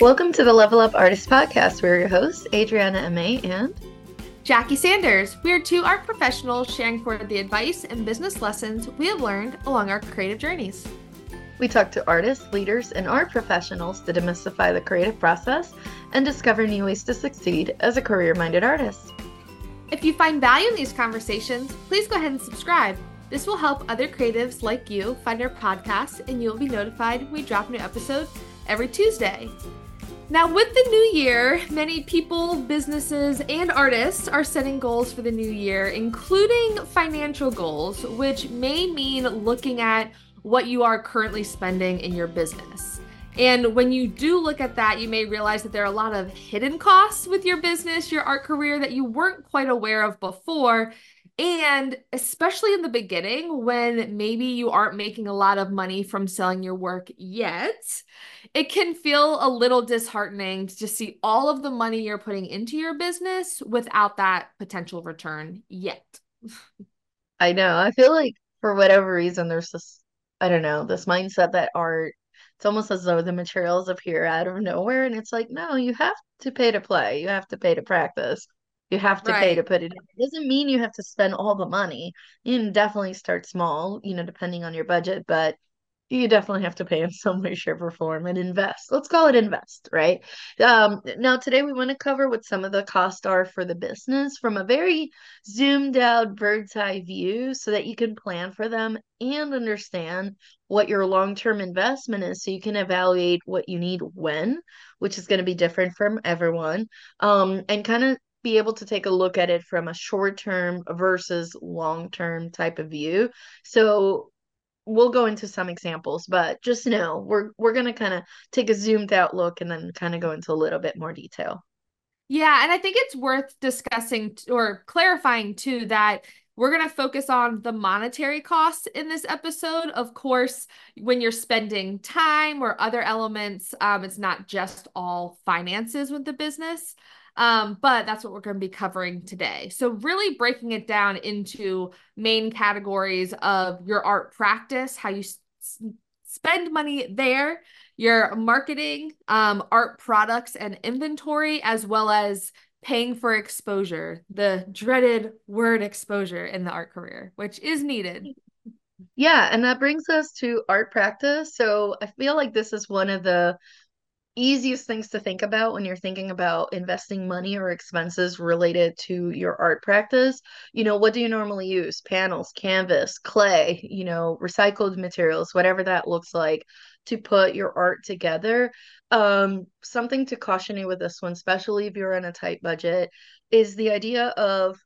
Welcome to the Level Up Artist Podcast. We're your hosts, Adriana Ameigh and Jackie Sanders. We are two art professionals sharing for the advice and business lessons we have learned along our creative journeys. We talk to artists, leaders, and art professionals to demystify the creative process and discover new ways to succeed as a career minded artist. If you find value in these conversations, please go ahead and subscribe. This will help other creatives like you find our podcast, and you'll be notified when we drop a new episode every Tuesday. Now, with the new year, many people, businesses, and artists are setting goals for the new year, including financial goals, which may mean looking at what you are currently spending in your business. And when you do look at that, you may realize that there are a lot of hidden costs with your business, your art career that you weren't quite aware of before. And especially in the beginning, when maybe you aren't making a lot of money from selling your work yet, it can feel a little disheartening to just see all of the money you're putting into your business without that potential return yet. I know. I feel like for whatever reason, there's this, I don't know, this mindset that art, it's almost as though the materials appear out of nowhere. And it's like, no, you have to pay to play, you have to pay to practice you have to right. pay to put it in. It doesn't mean you have to spend all the money. You can definitely start small, you know, depending on your budget, but you definitely have to pay in some way, shape, or form and invest. Let's call it invest, right? Um, now, today we want to cover what some of the costs are for the business from a very zoomed out bird's eye view so that you can plan for them and understand what your long term investment is so you can evaluate what you need when, which is going to be different from everyone, um, and kind of be able to take a look at it from a short term versus long term type of view. So we'll go into some examples, but just know we're we're gonna kind of take a zoomed out look and then kind of go into a little bit more detail. Yeah, and I think it's worth discussing or clarifying too that we're going to focus on the monetary costs in this episode. Of course, when you're spending time or other elements, um, it's not just all finances with the business. Um, but that's what we're going to be covering today. So, really breaking it down into main categories of your art practice, how you s- spend money there, your marketing, um, art products and inventory, as well as paying for exposure, the dreaded word exposure in the art career, which is needed. Yeah, and that brings us to art practice. So I feel like this is one of the easiest things to think about when you're thinking about investing money or expenses related to your art practice. You know, what do you normally use? Panels, canvas, clay, you know, recycled materials, whatever that looks like to put your art together. Um, something to caution you with this one, especially if you're on a tight budget, is the idea of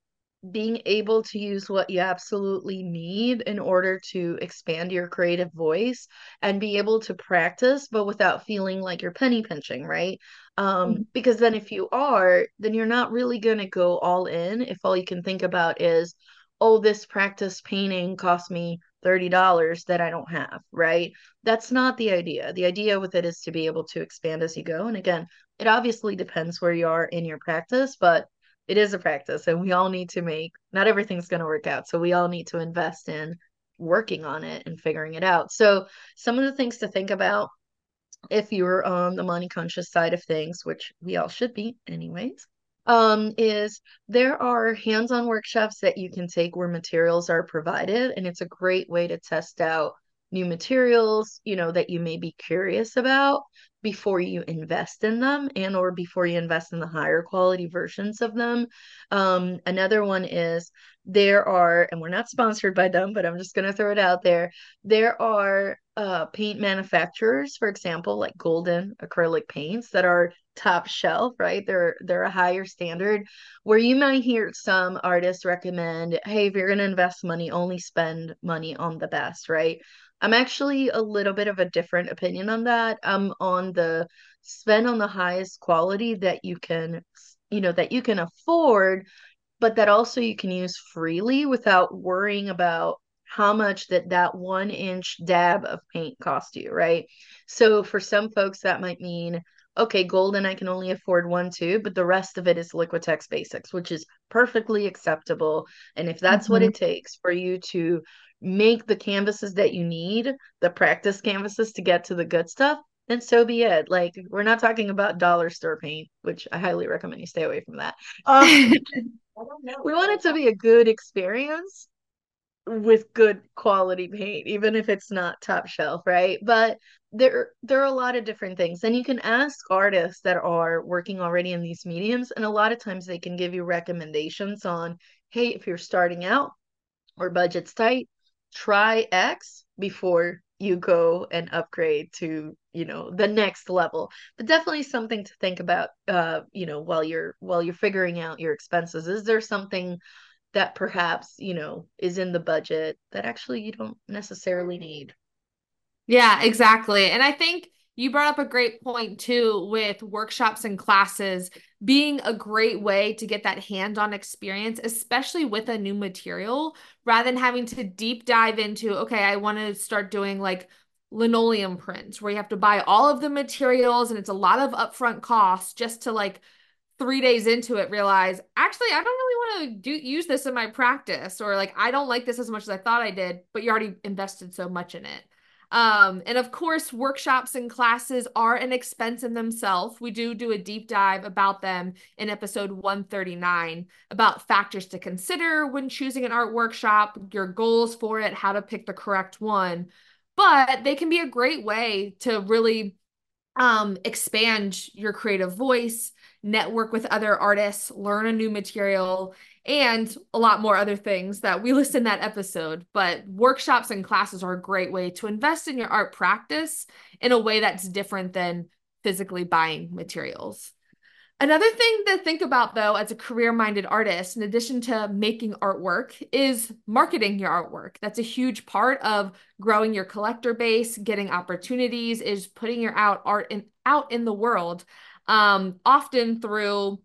being able to use what you absolutely need in order to expand your creative voice and be able to practice but without feeling like you're penny pinching right um mm-hmm. because then if you are then you're not really going to go all in if all you can think about is oh this practice painting cost me $30 that I don't have, right? That's not the idea. The idea with it is to be able to expand as you go. And again, it obviously depends where you are in your practice, but it is a practice and we all need to make not everything's going to work out so we all need to invest in working on it and figuring it out. So some of the things to think about if you're on the money conscious side of things which we all should be anyways um is there are hands-on workshops that you can take where materials are provided and it's a great way to test out new materials you know that you may be curious about before you invest in them and or before you invest in the higher quality versions of them. Um, another one is there are and we're not sponsored by them but i'm just going to throw it out there. There are uh, paint manufacturers for example like golden acrylic paints that are top shelf right? They're they're a higher standard. Where you might hear some artists recommend hey if you're going to invest money only spend money on the best right? I'm actually a little bit of a different opinion on that. I'm on the spend on the highest quality that you can, you know, that you can afford, but that also you can use freely without worrying about how much that that one inch dab of paint cost you, right? So for some folks, that might mean okay, golden, I can only afford one tube, but the rest of it is Liquitex Basics, which is perfectly acceptable. And if that's mm-hmm. what it takes for you to make the canvases that you need, the practice canvases to get to the good stuff, then so be it. Like we're not talking about dollar store paint, which I highly recommend you stay away from that. Um, we want it to be a good experience with good quality paint, even if it's not top shelf, right? But there there are a lot of different things. And you can ask artists that are working already in these mediums, and a lot of times they can give you recommendations on, hey, if you're starting out or budget's tight, try X before you go and upgrade to you know the next level. But definitely something to think about uh you know while you're while you're figuring out your expenses. Is there something that perhaps you know is in the budget that actually you don't necessarily need? Yeah exactly. And i think you brought up a great point too with workshops and classes being a great way to get that hands-on experience especially with a new material rather than having to deep dive into okay i want to start doing like linoleum prints where you have to buy all of the materials and it's a lot of upfront costs just to like three days into it realize actually i don't really want to do use this in my practice or like i don't like this as much as i thought i did but you already invested so much in it um, and of course workshops and classes are an expense in themselves. We do do a deep dive about them in episode 139 about factors to consider when choosing an art workshop your goals for it how to pick the correct one. But they can be a great way to really um, expand your creative voice network with other artists, learn a new material, and a lot more other things that we list in that episode. But workshops and classes are a great way to invest in your art practice in a way that's different than physically buying materials. Another thing to think about, though, as a career minded artist, in addition to making artwork, is marketing your artwork. That's a huge part of growing your collector base, getting opportunities, is putting your out art in, out in the world um, often through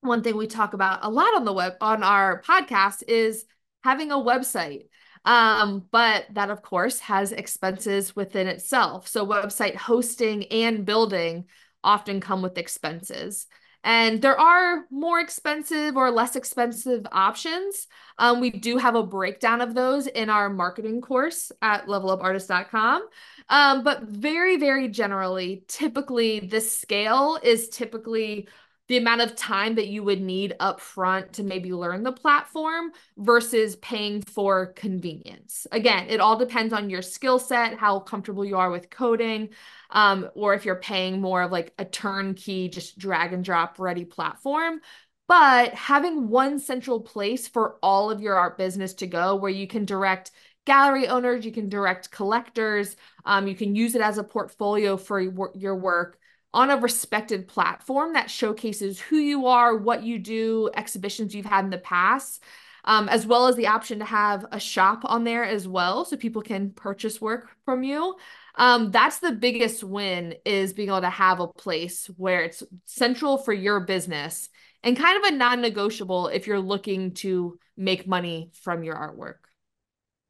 one thing we talk about a lot on the web on our podcast is having a website. Um, but that of course has expenses within itself. So website hosting and building often come with expenses. And there are more expensive or less expensive options. Um, we do have a breakdown of those in our marketing course at levelupartist.com. Um, but very, very generally, typically, this scale is typically the amount of time that you would need up front to maybe learn the platform versus paying for convenience. Again, it all depends on your skill set, how comfortable you are with coding, um, or if you're paying more of like a turnkey, just drag and drop ready platform. But having one central place for all of your art business to go where you can direct gallery owners, you can direct collectors, um, you can use it as a portfolio for your work on a respected platform that showcases who you are, what you do, exhibitions you've had in the past, um, as well as the option to have a shop on there as well, so people can purchase work from you. Um, that's the biggest win is being able to have a place where it's central for your business and kind of a non-negotiable if you're looking to make money from your artwork.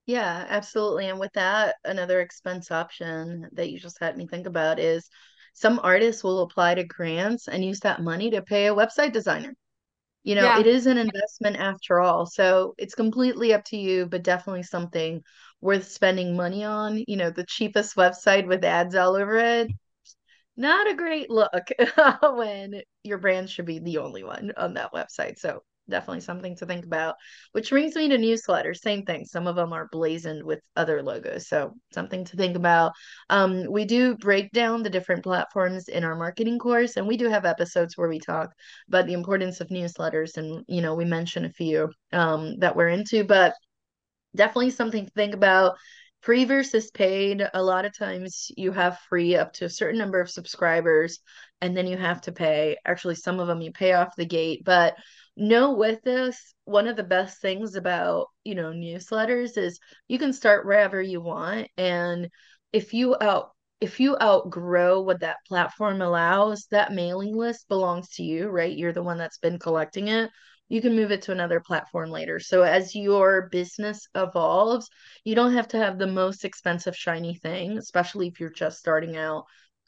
Yeah, absolutely. And with that, another expense option that you just had me think about is some artists will apply to grants and use that money to pay a website designer. You know, yeah. it is an investment after all. So it's completely up to you, but definitely something worth spending money on. You know, the cheapest website with ads all over it, not a great look when your brand should be the only one on that website. So definitely something to think about. Which brings me to newsletters. Same thing. Some of them are blazoned with other logos, so something to think about. Um, we do break down the different platforms in our marketing course, and we do have episodes where we talk about the importance of newsletters, and you know we mention a few um, that we're into, but definitely something to think about free versus paid a lot of times you have free up to a certain number of subscribers and then you have to pay actually some of them you pay off the gate but know with this one of the best things about you know newsletters is you can start wherever you want and if you out if you outgrow what that platform allows that mailing list belongs to you right? You're the one that's been collecting it. You can move it to another platform later. So as your business evolves you don't have to have the most expensive shiny thing especially if you're just starting out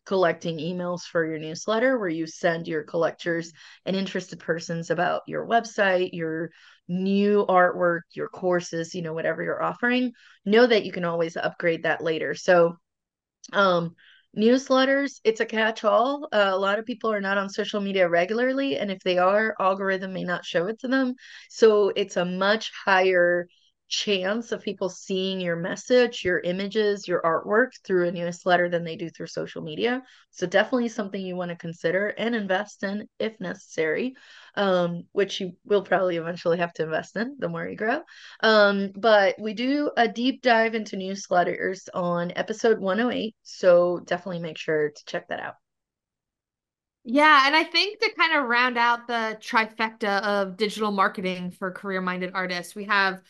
collecting emails for your newsletter where you send your collectors and interested persons about your website, your new artwork, your courses, you know, whatever you're offering, know that you can always upgrade that later. So, um, Newsletters, it's a catch-all. Uh, a lot of people are not on social media regularly, and if they are, algorithm may not show it to them. So it's a much higher chance of people seeing your message, your images, your artwork through a newsletter than they do through social media. So definitely something you want to consider and invest in if necessary, um, which you will probably eventually have to invest in the more you grow. Um, but we do a deep dive into newsletters on episode 108. So definitely make sure to check that out. Yeah, and I think to kind of round out the trifecta of digital marketing for career minded artists, we have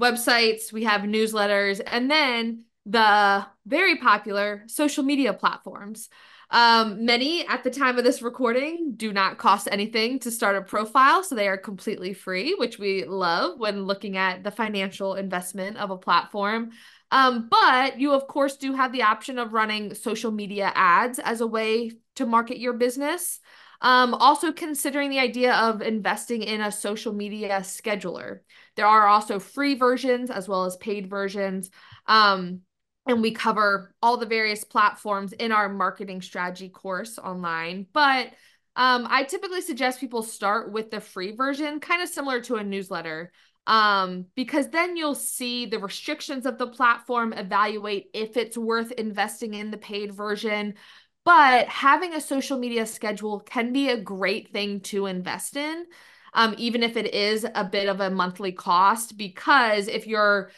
websites, we have newsletters, and then the very popular social media platforms. Um, many at the time of this recording do not cost anything to start a profile, so they are completely free, which we love when looking at the financial investment of a platform. Um, but you, of course, do have the option of running social media ads as a way to market your business. Um, also considering the idea of investing in a social media scheduler. There are also free versions as well as paid versions. Um, and we cover all the various platforms in our marketing strategy course online. But um, I typically suggest people start with the free version, kind of similar to a newsletter, um, because then you'll see the restrictions of the platform, evaluate if it's worth investing in the paid version. But having a social media schedule can be a great thing to invest in, um, even if it is a bit of a monthly cost, because if you're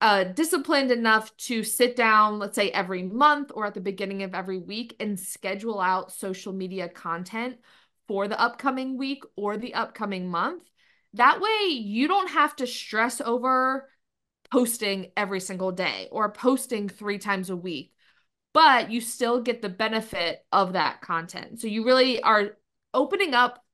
uh, disciplined enough to sit down, let's say every month or at the beginning of every week and schedule out social media content for the upcoming week or the upcoming month, that way you don't have to stress over posting every single day or posting three times a week but you still get the benefit of that content. So you really are opening up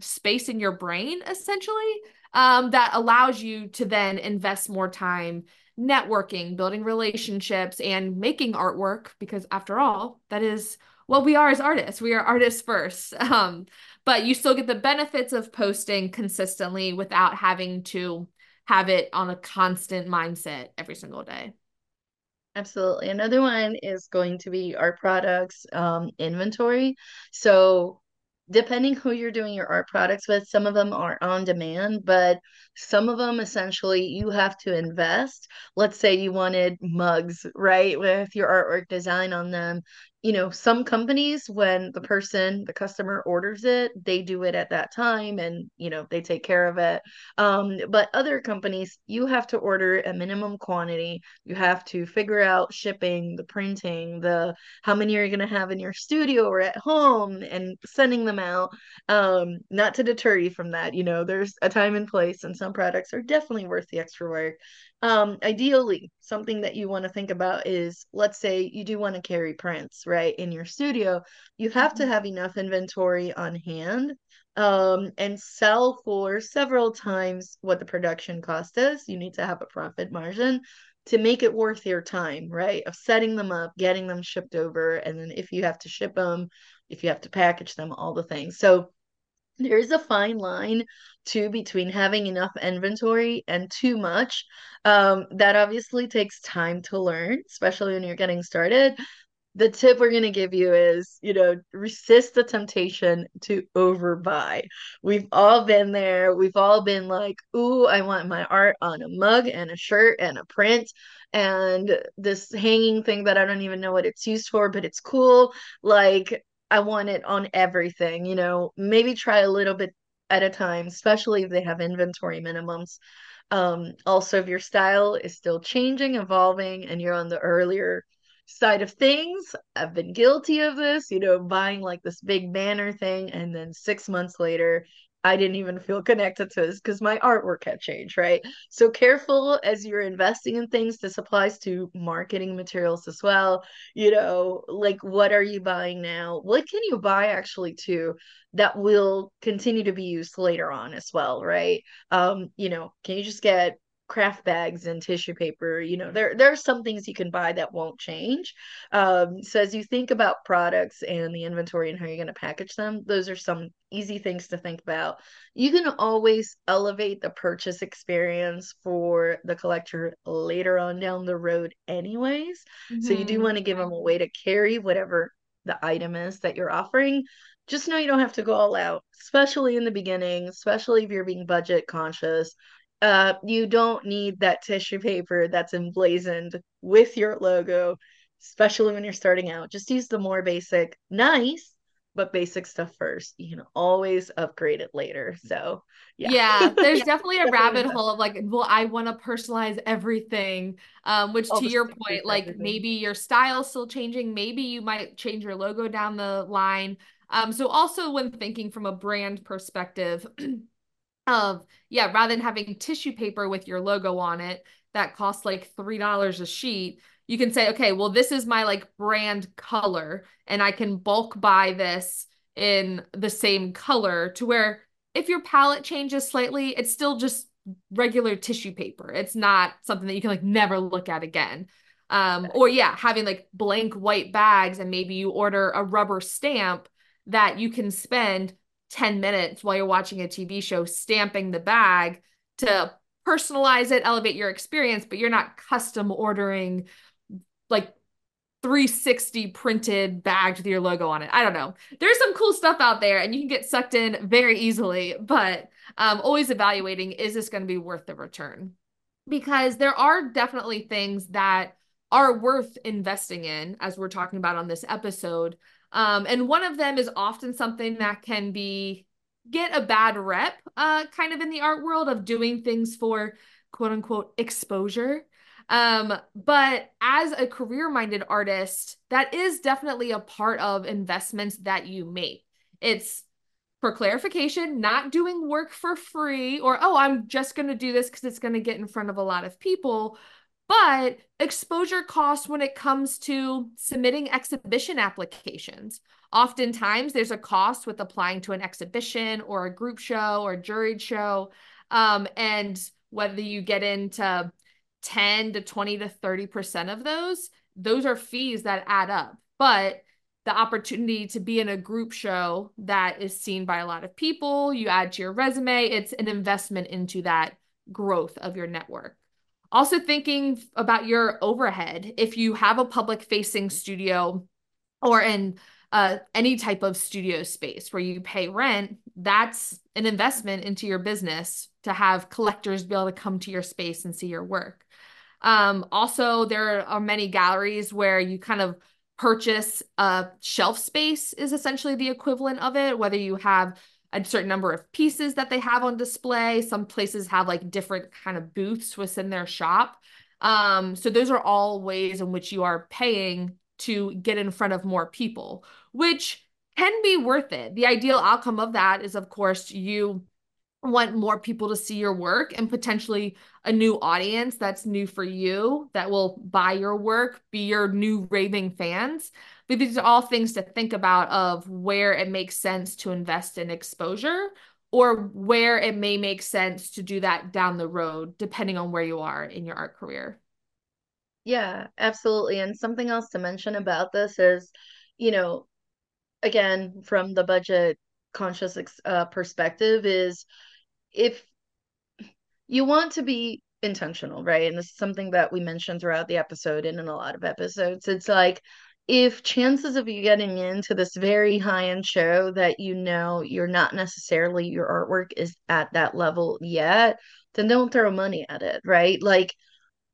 space in your brain essentially um, that allows you to then invest more time networking, building relationships, and making artwork because after all, that is what we are as artists. We are artists first. Um, but you still get the benefits of posting consistently without having to have it on a constant mindset every single day. Absolutely. Another one is going to be art products um, inventory. So depending who you're doing your art products with, some of them are on demand, but some of them essentially you have to invest. Let's say you wanted mugs, right, with your artwork design on them you know, some companies, when the person, the customer orders it, they do it at that time and, you know, they take care of it. Um, but other companies, you have to order a minimum quantity. You have to figure out shipping, the printing, the how many are you going to have in your studio or at home and sending them out. Um, not to deter you from that. You know, there's a time and place, and some products are definitely worth the extra work. Um, ideally, something that you want to think about is let's say you do want to carry prints, right, in your studio, you have to mm-hmm. have enough inventory on hand um, and sell for several times what the production cost is. You need to have a profit margin to make it worth your time, right? Of setting them up, getting them shipped over, and then if you have to ship them, if you have to package them, all the things. So there is a fine line too between having enough inventory and too much. Um, that obviously takes time to learn, especially when you're getting started. The tip we're going to give you is, you know, resist the temptation to overbuy. We've all been there. We've all been like, ooh, I want my art on a mug and a shirt and a print and this hanging thing that I don't even know what it's used for, but it's cool. Like, I want it on everything, you know, maybe try a little bit at a time, especially if they have inventory minimums. Um, also, if your style is still changing, evolving, and you're on the earlier side of things, I've been guilty of this, you know, buying like this big banner thing, and then six months later, I didn't even feel connected to this because my artwork had changed, right? So careful as you're investing in things. This applies to marketing materials as well. You know, like what are you buying now? What can you buy actually too that will continue to be used later on as well, right? Um, you know, can you just get craft bags and tissue paper you know there there are some things you can buy that won't change um, so as you think about products and the inventory and how you're going to package them those are some easy things to think about you can always elevate the purchase experience for the collector later on down the road anyways mm-hmm. so you do mm-hmm. want to give them a way to carry whatever the item is that you're offering just know you don't have to go all out especially in the beginning especially if you're being budget conscious uh, you don't need that tissue paper that's emblazoned with your logo, especially when you're starting out. Just use the more basic, nice, but basic stuff first. You can always upgrade it later. So, yeah. Yeah, there's definitely a rabbit hole of like, well, I want to personalize everything. Um, which All to your point, like everything. maybe your style's still changing. Maybe you might change your logo down the line. Um, so also when thinking from a brand perspective, of yeah rather than having tissue paper with your logo on it that costs like three dollars a sheet you can say okay well this is my like brand color and i can bulk buy this in the same color to where if your palette changes slightly it's still just regular tissue paper. It's not something that you can like never look at again. Um or yeah having like blank white bags and maybe you order a rubber stamp that you can spend 10 minutes while you're watching a TV show stamping the bag to personalize it, elevate your experience, but you're not custom ordering like 360 printed bags with your logo on it. I don't know. There's some cool stuff out there and you can get sucked in very easily, but um, always evaluating is this going to be worth the return? Because there are definitely things that are worth investing in, as we're talking about on this episode. Um, and one of them is often something that can be get a bad rep, uh, kind of in the art world of doing things for quote unquote exposure. Um, but as a career minded artist, that is definitely a part of investments that you make. It's for clarification, not doing work for free or, oh, I'm just going to do this because it's going to get in front of a lot of people, but exposure costs when it comes to submitting exhibition applications. Oftentimes, there's a cost with applying to an exhibition or a group show or a juried show. Um, and whether you get into 10 to 20 to 30% of those, those are fees that add up. But the opportunity to be in a group show that is seen by a lot of people, you add to your resume, it's an investment into that growth of your network. Also, thinking about your overhead. If you have a public facing studio or in uh, any type of studio space where you pay rent, that's an investment into your business to have collectors be able to come to your space and see your work. Um, also, there are many galleries where you kind of purchase a shelf space, is essentially the equivalent of it, whether you have a certain number of pieces that they have on display. Some places have like different kind of booths within their shop. Um, so those are all ways in which you are paying to get in front of more people, which can be worth it. The ideal outcome of that is, of course, you want more people to see your work and potentially a new audience that's new for you that will buy your work, be your new raving fans. But these are all things to think about of where it makes sense to invest in exposure or where it may make sense to do that down the road, depending on where you are in your art career. Yeah, absolutely. And something else to mention about this is, you know, again, from the budget conscious uh, perspective, is if you want to be intentional, right? And this is something that we mentioned throughout the episode and in a lot of episodes. It's like if chances of you getting into this very high end show that you know you're not necessarily your artwork is at that level yet, then don't throw money at it, right? Like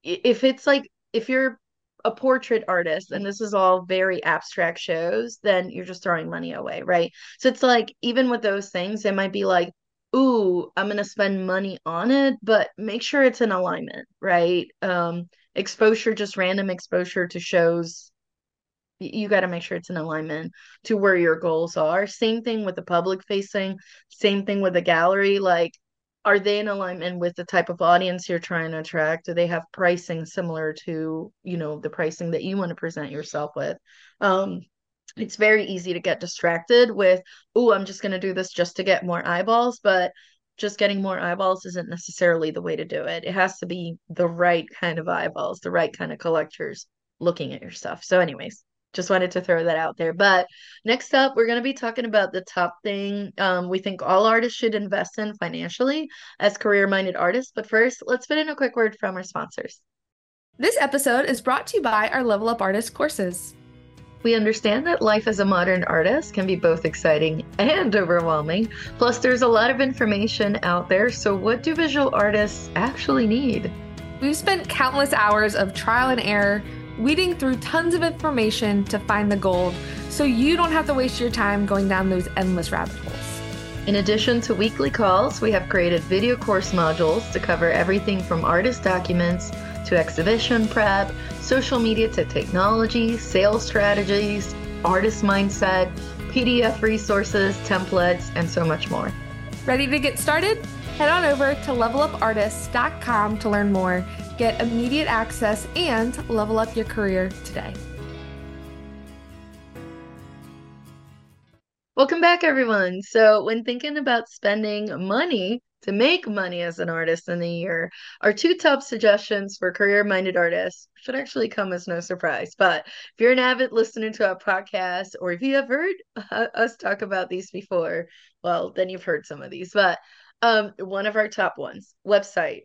if it's like if you're a portrait artist and this is all very abstract shows, then you're just throwing money away, right? So it's like even with those things, it might be like, ooh, I'm gonna spend money on it, but make sure it's in alignment, right? Um, exposure, just random exposure to shows you got to make sure it's in alignment to where your goals are same thing with the public facing same thing with the gallery like are they in alignment with the type of audience you're trying to attract do they have pricing similar to you know the pricing that you want to present yourself with um it's very easy to get distracted with oh i'm just going to do this just to get more eyeballs but just getting more eyeballs isn't necessarily the way to do it. It has to be the right kind of eyeballs, the right kind of collectors looking at your stuff. So, anyways, just wanted to throw that out there. But next up, we're going to be talking about the top thing um, we think all artists should invest in financially as career minded artists. But first, let's put in a quick word from our sponsors. This episode is brought to you by our Level Up Artist courses. We understand that life as a modern artist can be both exciting and overwhelming. Plus, there's a lot of information out there. So, what do visual artists actually need? We've spent countless hours of trial and error weeding through tons of information to find the gold so you don't have to waste your time going down those endless rabbit holes. In addition to weekly calls, we have created video course modules to cover everything from artist documents to exhibition prep, social media to technology, sales strategies, artist mindset, PDF resources, templates, and so much more. Ready to get started? Head on over to levelupartists.com to learn more Get immediate access and level up your career today. Welcome back, everyone. So, when thinking about spending money to make money as an artist in the year, our two top suggestions for career minded artists should actually come as no surprise. But if you're an avid listener to our podcast, or if you have heard us talk about these before, well, then you've heard some of these. But um, one of our top ones website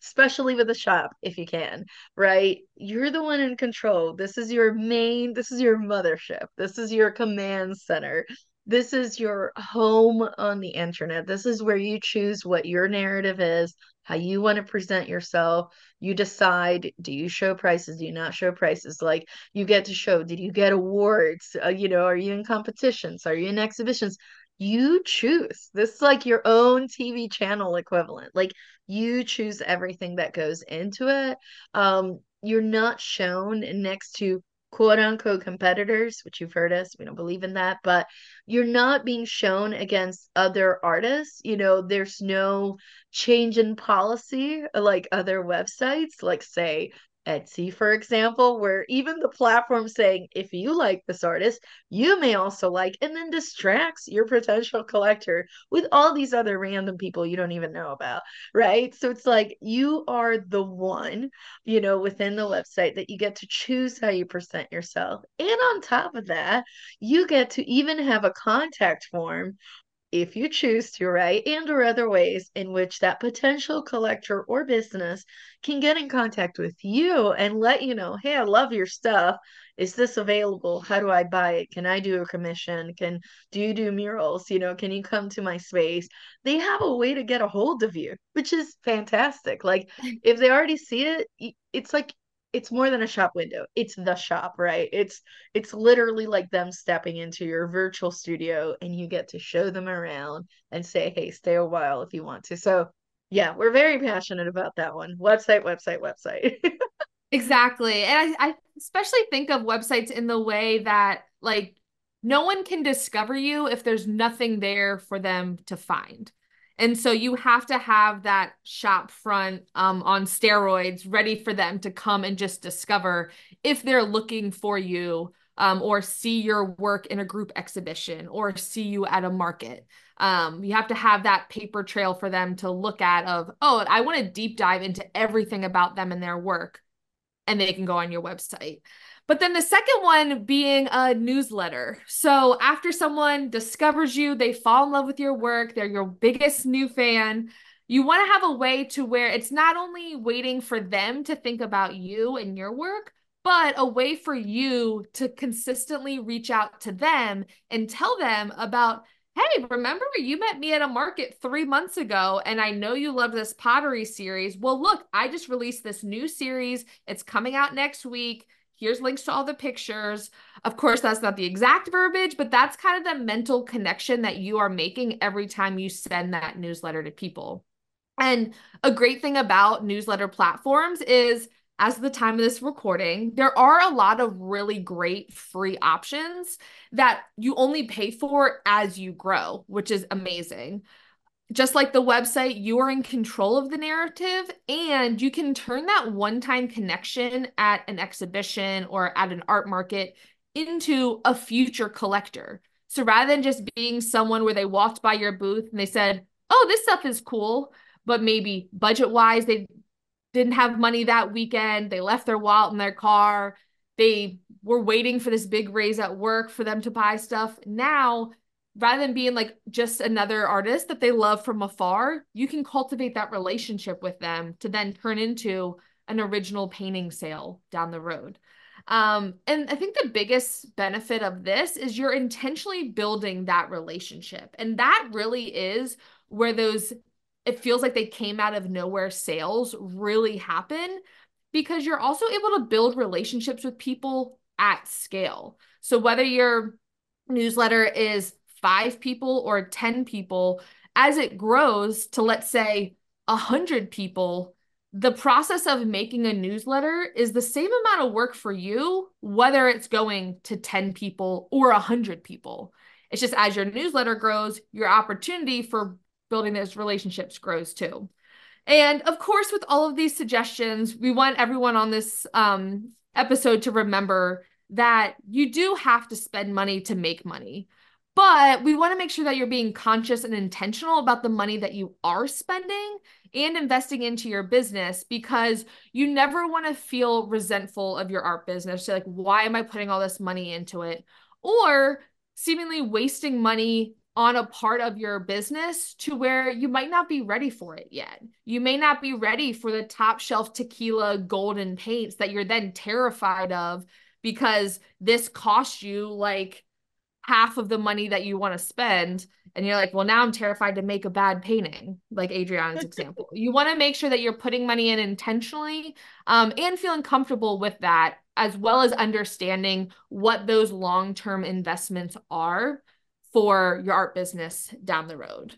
especially with a shop if you can right? You're the one in control. This is your main this is your mothership. This is your command center. This is your home on the internet. This is where you choose what your narrative is how you want to present yourself. You decide do you show prices? Do you not show prices? Like you get to show did you get awards? Uh, you know are you in competitions? Are you in exhibitions you choose. This is like your own tv channel equivalent. Like you choose everything that goes into it. Um you're not shown next to quote unquote competitors which you've heard us we don't believe in that but you're not being shown against other artists. You know there's no change in policy like other websites like say Etsy, for example, where even the platform saying, if you like this artist, you may also like, and then distracts your potential collector with all these other random people you don't even know about, right? So it's like you are the one, you know, within the website that you get to choose how you present yourself. And on top of that, you get to even have a contact form if you choose to, right? And or other ways in which that potential collector or business can get in contact with you and let you know, hey, I love your stuff. Is this available? How do I buy it? Can I do a commission? Can do you do murals? You know, can you come to my space? They have a way to get a hold of you, which is fantastic. Like if they already see it, it's like it's more than a shop window. It's the shop right? It's it's literally like them stepping into your virtual studio and you get to show them around and say hey stay a while if you want to. So yeah we're very passionate about that one. Website website website. Exactly. And I, I especially think of websites in the way that like no one can discover you if there's nothing there for them to find and so you have to have that shop front um, on steroids ready for them to come and just discover if they're looking for you um, or see your work in a group exhibition or see you at a market. Um, you have to have that paper trail for them to look at of, oh, I want to deep dive into everything about them and their work. And they can go on your website. But then the second one being a newsletter. So after someone discovers you, they fall in love with your work, they're your biggest new fan. You want to have a way to where it's not only waiting for them to think about you and your work, but a way for you to consistently reach out to them and tell them about hey, remember you met me at a market three months ago and I know you love this pottery series. Well, look, I just released this new series. It's coming out next week. Here's links to all the pictures. Of course, that's not the exact verbiage, but that's kind of the mental connection that you are making every time you send that newsletter to people. And a great thing about newsletter platforms is as the time of this recording, there are a lot of really great free options that you only pay for as you grow, which is amazing just like the website, you are in control of the narrative and you can turn that one time connection at an exhibition or at an art market into a future collector. So rather than just being someone where they walked by your booth and they said, oh, this stuff is cool, but maybe budget wise, they didn't have money that weekend. They left their wallet in their car. They were waiting for this big raise at work for them to buy stuff. Now, rather than being like just another artist that they love from afar, you can cultivate that relationship with them to then turn into an original painting sale down the road. Um, and I think the biggest benefit of this is you're intentionally building that relationship. And that really is where those, it feels like they came out of nowhere sales really happen because you're also able to build relationships with people at scale. So whether your newsletter is five people or 10 people, as it grows to, let's say, 100 people, the process of making a newsletter is the same amount of work for you, whether it's going to 10 people or 100 people. It's just as your newsletter grows, your opportunity for building those relationships grows too. And of course, with all of these suggestions, we want everyone on this um, episode to remember that you do have to spend money to make money. But we want to make sure that you're being conscious and intentional about the money that you are spending and investing into your business because you never want to feel resentful of your art business. So like, why am I putting all this money into it? Or seemingly wasting money on a part of your business to where you might not be ready for it yet. You may not be ready for the top shelf tequila golden paints that you're then terrified of because this costs you like half of the money that you want to spend and you're like well now i'm terrified to make a bad painting like adriana's example. You want to make sure that you're putting money in intentionally um, and feeling comfortable with that as well as understanding what those long-term investments are for your art business down the road.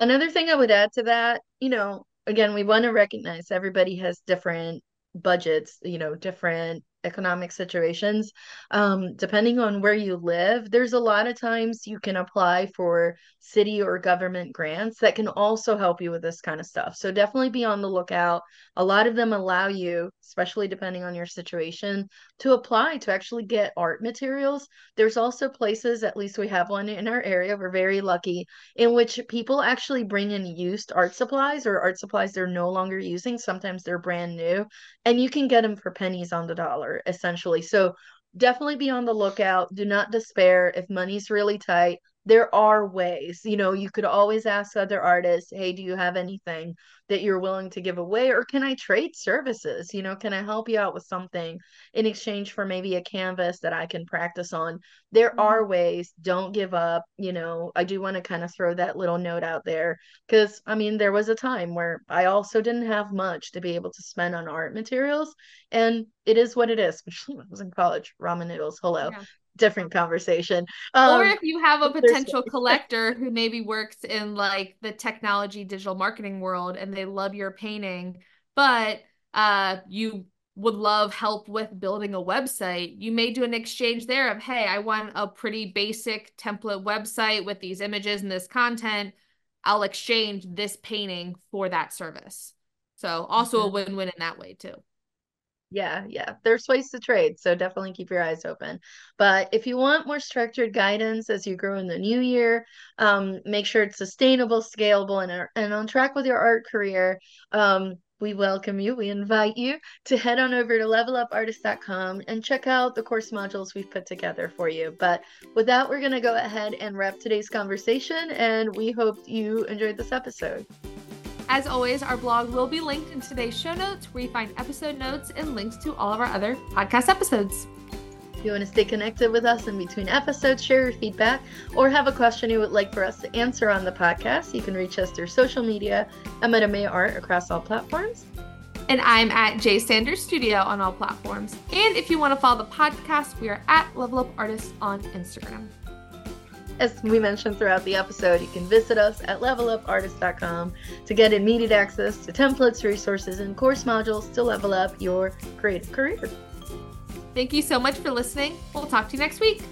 Another thing i would add to that you know again we want to recognize everybody has different budgets you know different economic situations um, depending on where you live there's a lot of times you can apply for city or government grants that can also help you with this kind of stuff. So definitely be on the lookout. A lot of them allow you especially depending on your situation to apply to actually get art materials. There's also places at least we have one in our area we're very lucky in which people actually bring in used art supplies or art supplies they're no longer using sometimes they're brand new and you can get them for pennies on the dollar essentially. So definitely be on the lookout. Do not despair if money's really tight there are ways you know you could always ask other artists hey do you have anything that you're willing to give away or can i trade services? You know can i help you out with something in exchange for maybe a canvas that i can practice on? There mm-hmm. are ways don't give up you know i do want to kind of throw that little note out there because i mean there was a time where i also didn't have much to be able to spend on art materials and it is what it is especially when i was in college ramen noodles hello. Yeah different conversation. Um, or if you have a potential collector who maybe works in like the technology digital marketing world and they love your painting, but uh you would love help with building a website, you may do an exchange there of, hey, I want a pretty basic template website with these images and this content. I'll exchange this painting for that service. So also mm-hmm. a win-win in that way too yeah yeah there's ways to trade so definitely keep your eyes open. But if you want more structured guidance as you grow in the new year um, make sure it's sustainable scalable and, and on track with your art career um, we welcome you. We invite you to head on over to levelupartist.com and check out the course modules we've put together for you. But with that we're going to go ahead and wrap today's conversation and we hope you enjoyed this episode as always, our blog will be linked in today's show notes where you find episode notes and links to all of our other podcast episodes. If you want to stay connected with us in between episodes, share your feedback, or have a question you would like for us to answer on the podcast, you can reach us through social media at AmeighArt across all platforms. And I'm at J Sanders Studio on all platforms. And if you want to follow the podcast, we are at Level Up Artists on Instagram. As we mentioned throughout the episode, you can visit us at levelupartist.com to get immediate access to templates, resources, and course modules to level up your creative career. Thank you so much for listening. We'll talk to you next week.